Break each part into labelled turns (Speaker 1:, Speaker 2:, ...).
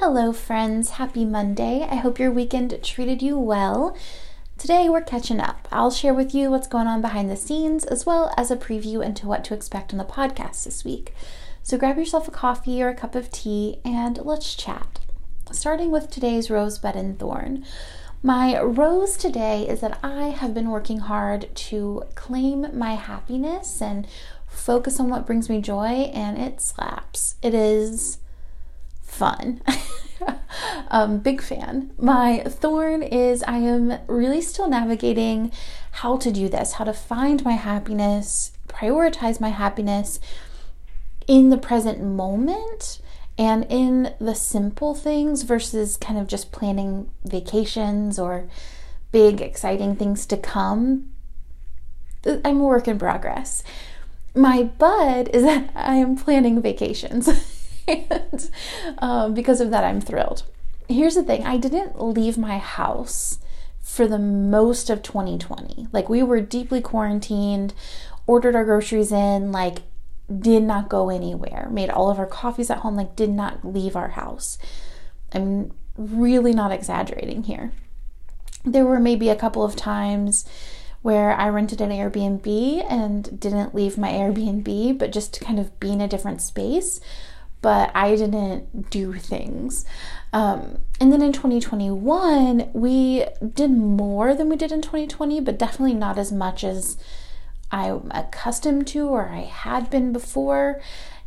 Speaker 1: Hello, friends. Happy Monday. I hope your weekend treated you well. Today, we're catching up. I'll share with you what's going on behind the scenes, as well as a preview into what to expect on the podcast this week. So, grab yourself a coffee or a cup of tea and let's chat. Starting with today's Rosebud and Thorn. My rose today is that I have been working hard to claim my happiness and focus on what brings me joy, and it slaps. It is fun. um, big fan. My thorn is I am really still navigating how to do this, how to find my happiness, prioritize my happiness in the present moment and in the simple things versus kind of just planning vacations or big exciting things to come. I'm a work in progress. My bud is that I am planning vacations. and um, because of that, I'm thrilled. Here's the thing I didn't leave my house for the most of 2020. Like, we were deeply quarantined, ordered our groceries in, like, did not go anywhere, made all of our coffees at home, like, did not leave our house. I'm really not exaggerating here. There were maybe a couple of times where I rented an Airbnb and didn't leave my Airbnb, but just to kind of be in a different space but I didn't do things. Um, and then in 2021, we did more than we did in 2020, but definitely not as much as I'm accustomed to or I had been before.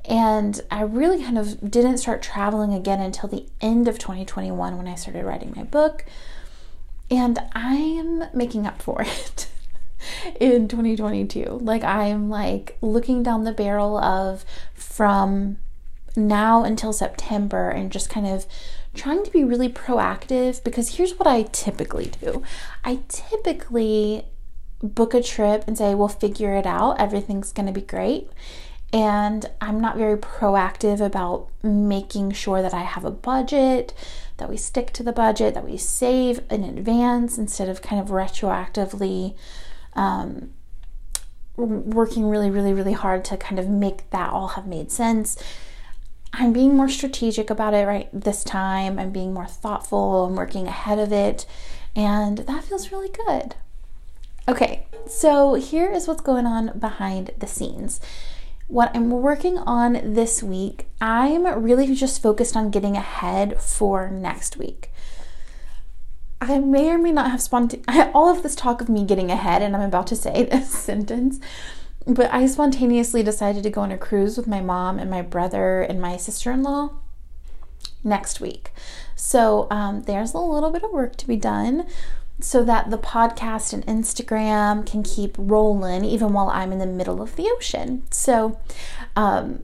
Speaker 1: And I really kind of didn't start traveling again until the end of 2021 when I started writing my book. And I am making up for it in 2022. Like I'm like looking down the barrel of from now until September and just kind of trying to be really proactive because here's what I typically do I typically book a trip and say, we'll figure it out, everything's going to be great. And I'm not very proactive about making sure that I have a budget, that we stick to the budget, that we save in advance instead of kind of retroactively um, working really, really, really hard to kind of make that all have made sense. I'm being more strategic about it right this time. I'm being more thoughtful. I'm working ahead of it. And that feels really good. Okay, so here is what's going on behind the scenes. What I'm working on this week, I'm really just focused on getting ahead for next week. I may or may not have spontaneous, all of this talk of me getting ahead, and I'm about to say this sentence but I spontaneously decided to go on a cruise with my mom and my brother and my sister in law next week. So um, there's a little bit of work to be done so that the podcast and Instagram can keep rolling even while I'm in the middle of the ocean. So um,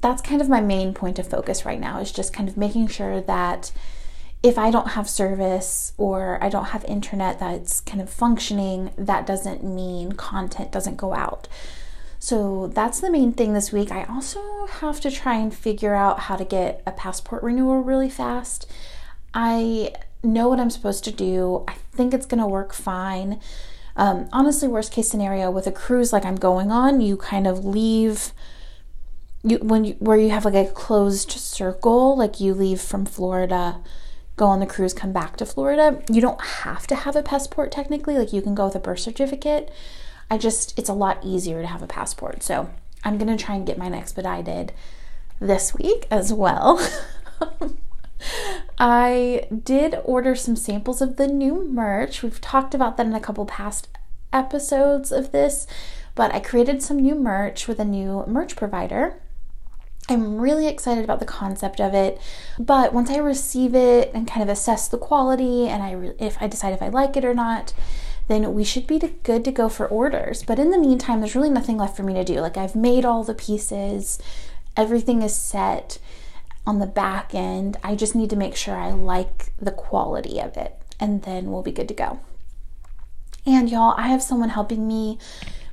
Speaker 1: that's kind of my main point of focus right now is just kind of making sure that if I don't have service or I don't have internet that's kind of functioning, that doesn't mean content doesn't go out. So that's the main thing this week. I also have to try and figure out how to get a passport renewal really fast. I know what I'm supposed to do. I think it's going to work fine. Um, honestly, worst case scenario with a cruise like I'm going on, you kind of leave you when you where you have like a closed circle, like you leave from Florida, go on the cruise, come back to Florida. You don't have to have a passport technically, like you can go with a birth certificate. I just, it's a lot easier to have a passport. So I'm going to try and get mine expedited this week as well. I did order some samples of the new merch. We've talked about that in a couple past episodes of this, but I created some new merch with a new merch provider. I'm really excited about the concept of it, but once I receive it and kind of assess the quality and I re- if I decide if I like it or not, then we should be good to go for orders. But in the meantime, there's really nothing left for me to do. Like I've made all the pieces, everything is set on the back end. I just need to make sure I like the quality of it, and then we'll be good to go. And y'all, I have someone helping me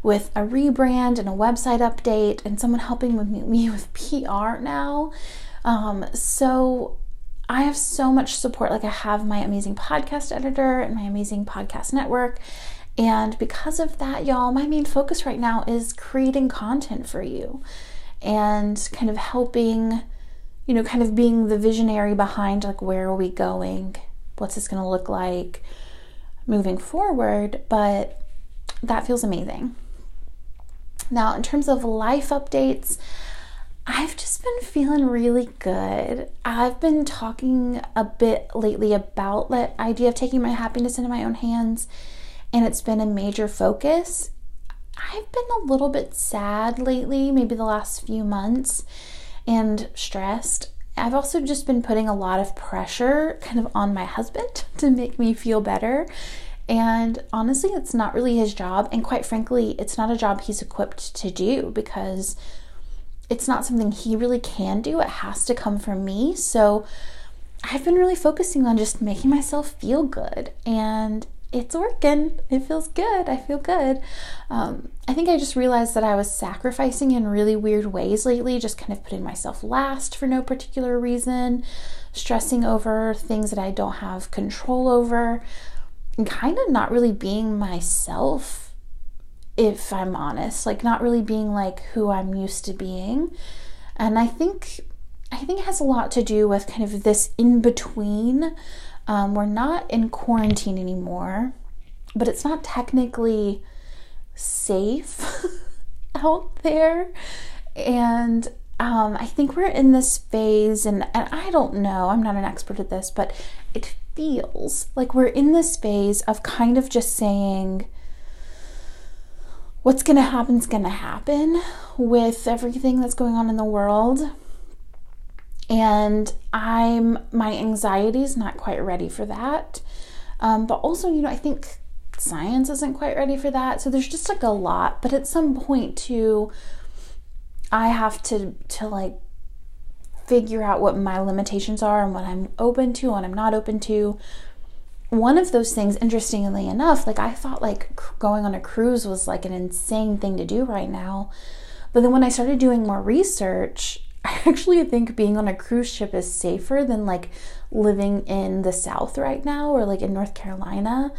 Speaker 1: with a rebrand and a website update, and someone helping with me, with PR now. Um, so I have so much support. Like, I have my amazing podcast editor and my amazing podcast network. And because of that, y'all, my main focus right now is creating content for you and kind of helping, you know, kind of being the visionary behind like where are we going? What's this going to look like moving forward? But that feels amazing. Now, in terms of life updates, I've just been feeling really good. I've been talking a bit lately about that idea of taking my happiness into my own hands, and it's been a major focus. I've been a little bit sad lately, maybe the last few months, and stressed. I've also just been putting a lot of pressure kind of on my husband to make me feel better. And honestly, it's not really his job. And quite frankly, it's not a job he's equipped to do because it's not something he really can do. It has to come from me. So I've been really focusing on just making myself feel good. And it's working. It feels good. I feel good. Um, I think I just realized that I was sacrificing in really weird ways lately, just kind of putting myself last for no particular reason, stressing over things that I don't have control over, and kind of not really being myself if I'm honest, like not really being like who I'm used to being. And I think I think it has a lot to do with kind of this in between. Um, we're not in quarantine anymore, but it's not technically safe out there. And um, I think we're in this phase, and, and I don't know, I'm not an expert at this, but it feels like we're in this phase of kind of just saying, what's going to happen is going to happen with everything that's going on in the world. And I'm, my anxiety is not quite ready for that. Um, but also, you know, I think science isn't quite ready for that. So there's just like a lot. But at some point, too, I have to, to like figure out what my limitations are and what I'm open to, and I'm not open to, one of those things interestingly enough like i thought like going on a cruise was like an insane thing to do right now. But then when i started doing more research i actually think being on a cruise ship is safer than like living in the south right now or like in north carolina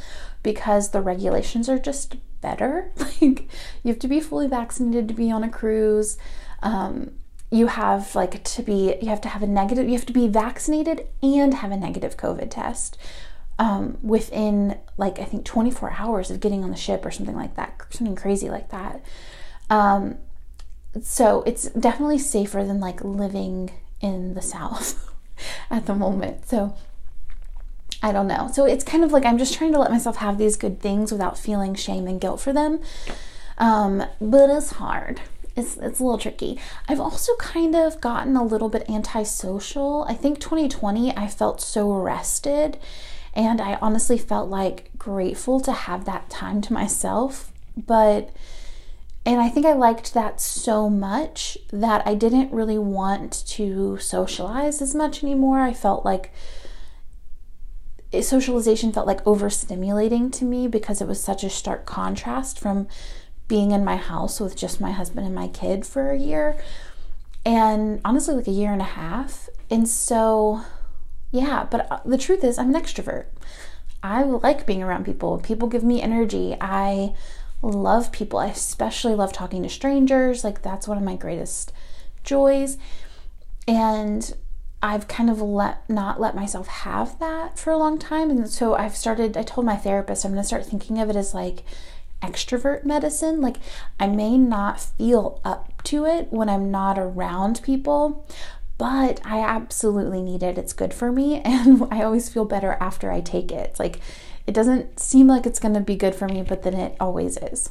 Speaker 1: because the regulations are just better. Like you have to be fully vaccinated to be on a cruise. Um, you have like to be you have to have a negative you have to be vaccinated and have a negative covid test um, within like I think 24 hours of getting on the ship or something like that, something crazy like that. Um, so it's definitely safer than like living in the South at the moment. So I don't know. So it's kind of like I'm just trying to let myself have these good things without feeling shame and guilt for them. Um, but it's hard. It's, it's a little tricky. I've also kind of gotten a little bit antisocial. I think 2020 I felt so rested and I honestly felt like grateful to have that time to myself. But, and I think I liked that so much that I didn't really want to socialize as much anymore. I felt like socialization felt like overstimulating to me because it was such a stark contrast from being in my house with just my husband and my kid for a year and honestly like a year and a half and so yeah, but uh, the truth is, I'm an extrovert. I like being around people. People give me energy. I love people. I especially love talking to strangers. Like, that's one of my greatest joys. And I've kind of let not let myself have that for a long time. And so I've started, I told my therapist, I'm going to start thinking of it as like extrovert medicine. Like, I may not feel up to it when I'm not around people, but I absolutely need it. It's good for me, and I always feel better after I take it. It's like, it doesn't seem like it's going to be good for me, but then it always is.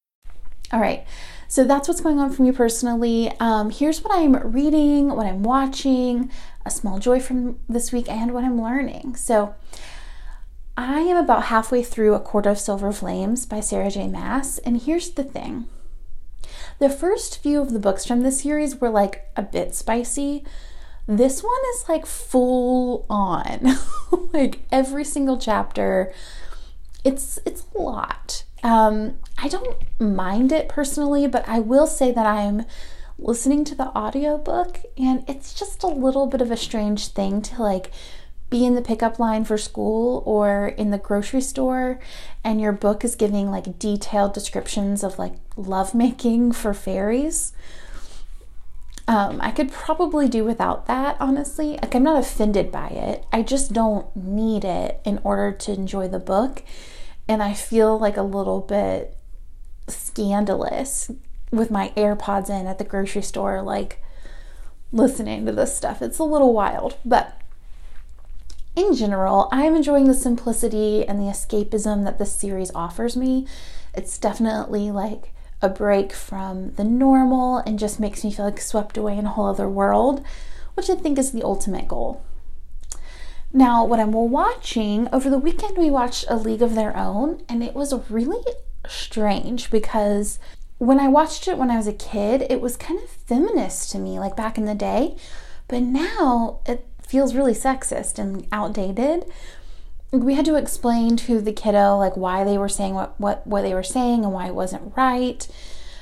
Speaker 1: All right, so that's what's going on for me personally. Um, here's what I'm reading, what I'm watching, a small joy from this week, and what I'm learning. So, I am about halfway through A Court of Silver Flames by Sarah J. Maas, and here's the thing. The first few of the books from this series were like a bit spicy. This one is like full on. like every single chapter it's it's a lot. Um, I don't mind it personally, but I will say that I'm listening to the audiobook and it's just a little bit of a strange thing to like be in the pickup line for school or in the grocery store and your book is giving like detailed descriptions of like lovemaking for fairies. Um, I could probably do without that, honestly. Like, I'm not offended by it. I just don't need it in order to enjoy the book and I feel like a little bit scandalous with my AirPods in at the grocery store, like listening to this stuff. It's a little wild, but in general, I'm enjoying the simplicity and the escapism that this series offers me. It's definitely like a break from the normal and just makes me feel like swept away in a whole other world, which I think is the ultimate goal. Now, what I'm watching over the weekend, we watched A League of Their Own, and it was really strange because when I watched it when I was a kid, it was kind of feminist to me, like back in the day. But now it feels really sexist and outdated. We had to explain to the kiddo like why they were saying what what, what they were saying and why it wasn't right.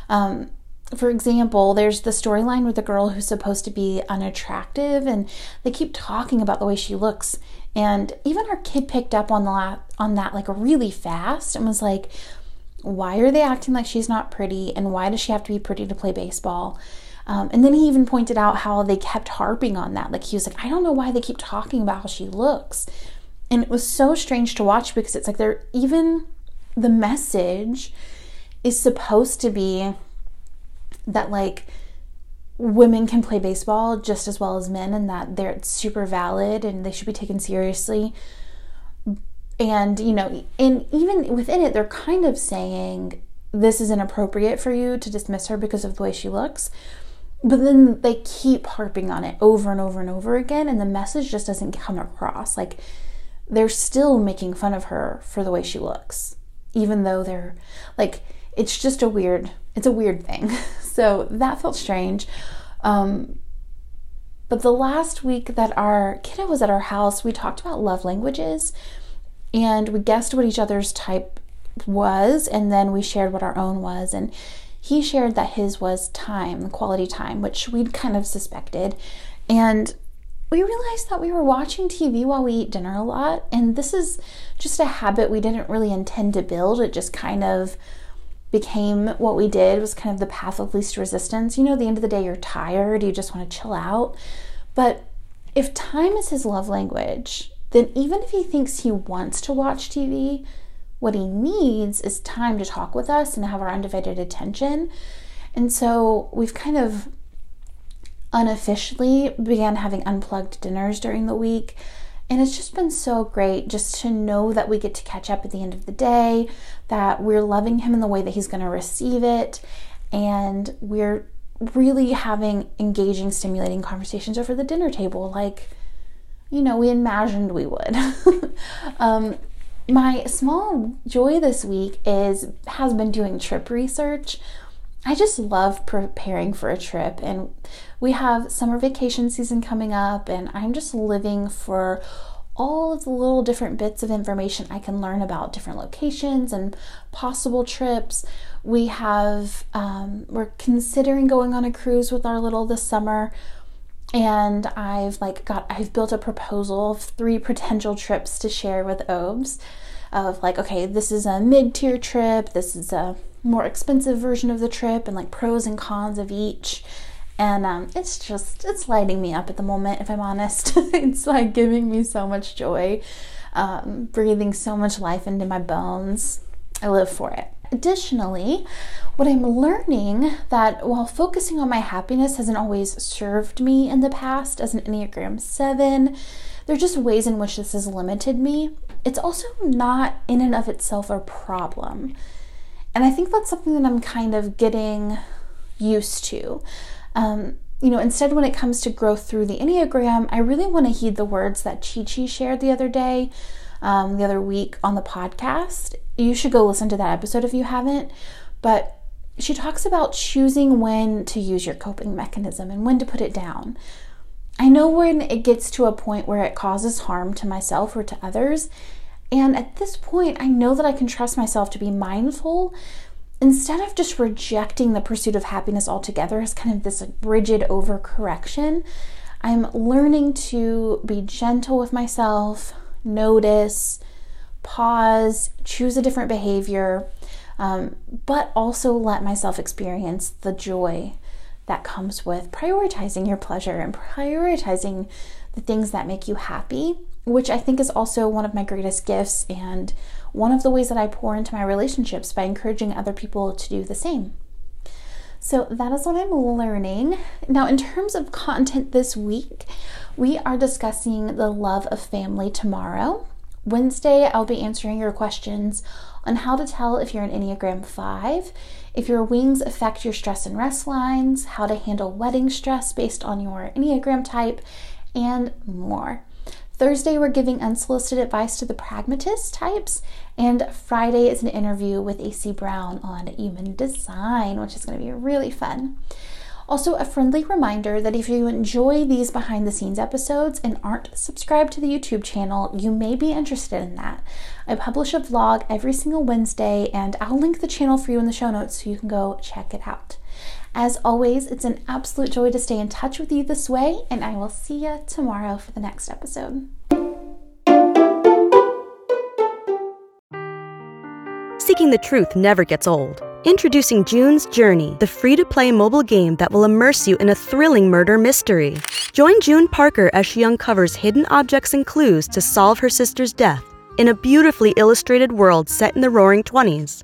Speaker 1: Um, for example, there's the storyline with the girl who's supposed to be unattractive, and they keep talking about the way she looks. And even our kid picked up on the on that like really fast and was like, "Why are they acting like she's not pretty? And why does she have to be pretty to play baseball?" Um, and then he even pointed out how they kept harping on that. Like he was like, "I don't know why they keep talking about how she looks," and it was so strange to watch because it's like they're even the message is supposed to be that like women can play baseball just as well as men and that they're super valid and they should be taken seriously. And you know and even within it they're kind of saying this is inappropriate for you to dismiss her because of the way she looks. But then they keep harping on it over and over and over again and the message just doesn't come across. Like they're still making fun of her for the way she looks even though they're like it's just a weird it's a weird thing. So that felt strange. Um, but the last week that our kiddo was at our house we talked about love languages and we guessed what each other's type was and then we shared what our own was. And he shared that his was time quality time which we'd kind of suspected. And we realized that we were watching TV while we eat dinner a lot, and this is just a habit we didn't really intend to build. It just kind of became what we did was kind of the path of least resistance. You know, at the end of the day, you're tired, you just want to chill out. But if time is his love language, then even if he thinks he wants to watch TV, what he needs is time to talk with us and have our undivided attention. And so we've kind of unofficially began having unplugged dinners during the week. And it's just been so great just to know that we get to catch up at the end of the day, that we're loving him in the way that he's going to receive it, and we're really having engaging, stimulating conversations over the dinner table, like, you know, we imagined we would. um, my small joy this week is has been doing trip research. I just love preparing for a trip and we have summer vacation season coming up, and I'm just living for all of the little different bits of information I can learn about different locations and possible trips. We have, um, we're considering going on a cruise with our little this summer and I've like got I've built a proposal of three potential trips to share with Obes of like okay this is a mid-tier trip this is a more expensive version of the trip and like pros and cons of each and um, it's just it's lighting me up at the moment if i'm honest it's like giving me so much joy um, breathing so much life into my bones i live for it Additionally, what I'm learning that while focusing on my happiness hasn't always served me in the past as an Enneagram 7, there are just ways in which this has limited me. It's also not in and of itself a problem. And I think that's something that I'm kind of getting used to. Um, you know, instead, when it comes to growth through the Enneagram, I really want to heed the words that Chi Chi shared the other day, um, the other week on the podcast you should go listen to that episode if you haven't. But she talks about choosing when to use your coping mechanism and when to put it down. I know when it gets to a point where it causes harm to myself or to others. And at this point, I know that I can trust myself to be mindful instead of just rejecting the pursuit of happiness altogether as kind of this rigid overcorrection. I'm learning to be gentle with myself, notice, pause, choose a different behavior, um, but also let myself experience the joy that comes with prioritizing your pleasure and prioritizing the things that make you happy, which I think is also one of my greatest gifts and one of the ways that I pour into my relationships by encouraging other people to do the same. So that is what I'm learning. Now, in terms of content this week, we are discussing the love of family tomorrow. Wednesday, I'll be answering your questions on how to tell if you're an Enneagram 5, if your wings affect your stress and rest lines, how to handle wedding stress based on your Enneagram type, and more. Thursday, we're giving unsolicited advice to the pragmatist types, and Friday is an interview with AC Brown on human design, which is going to be really fun. Also, a friendly reminder that if you enjoy these behind the scenes episodes and aren't subscribed to the YouTube channel, you may be interested in that. I publish a vlog every single Wednesday, and I'll link the channel for you in the show notes so you can go check it out. As always, it's an absolute joy to stay in touch with you this way, and I will see you tomorrow for the next episode.
Speaker 2: Seeking the truth never gets old. Introducing June's Journey, the free to play mobile game that will immerse you in a thrilling murder mystery. Join June Parker as she uncovers hidden objects and clues to solve her sister's death in a beautifully illustrated world set in the roaring 20s.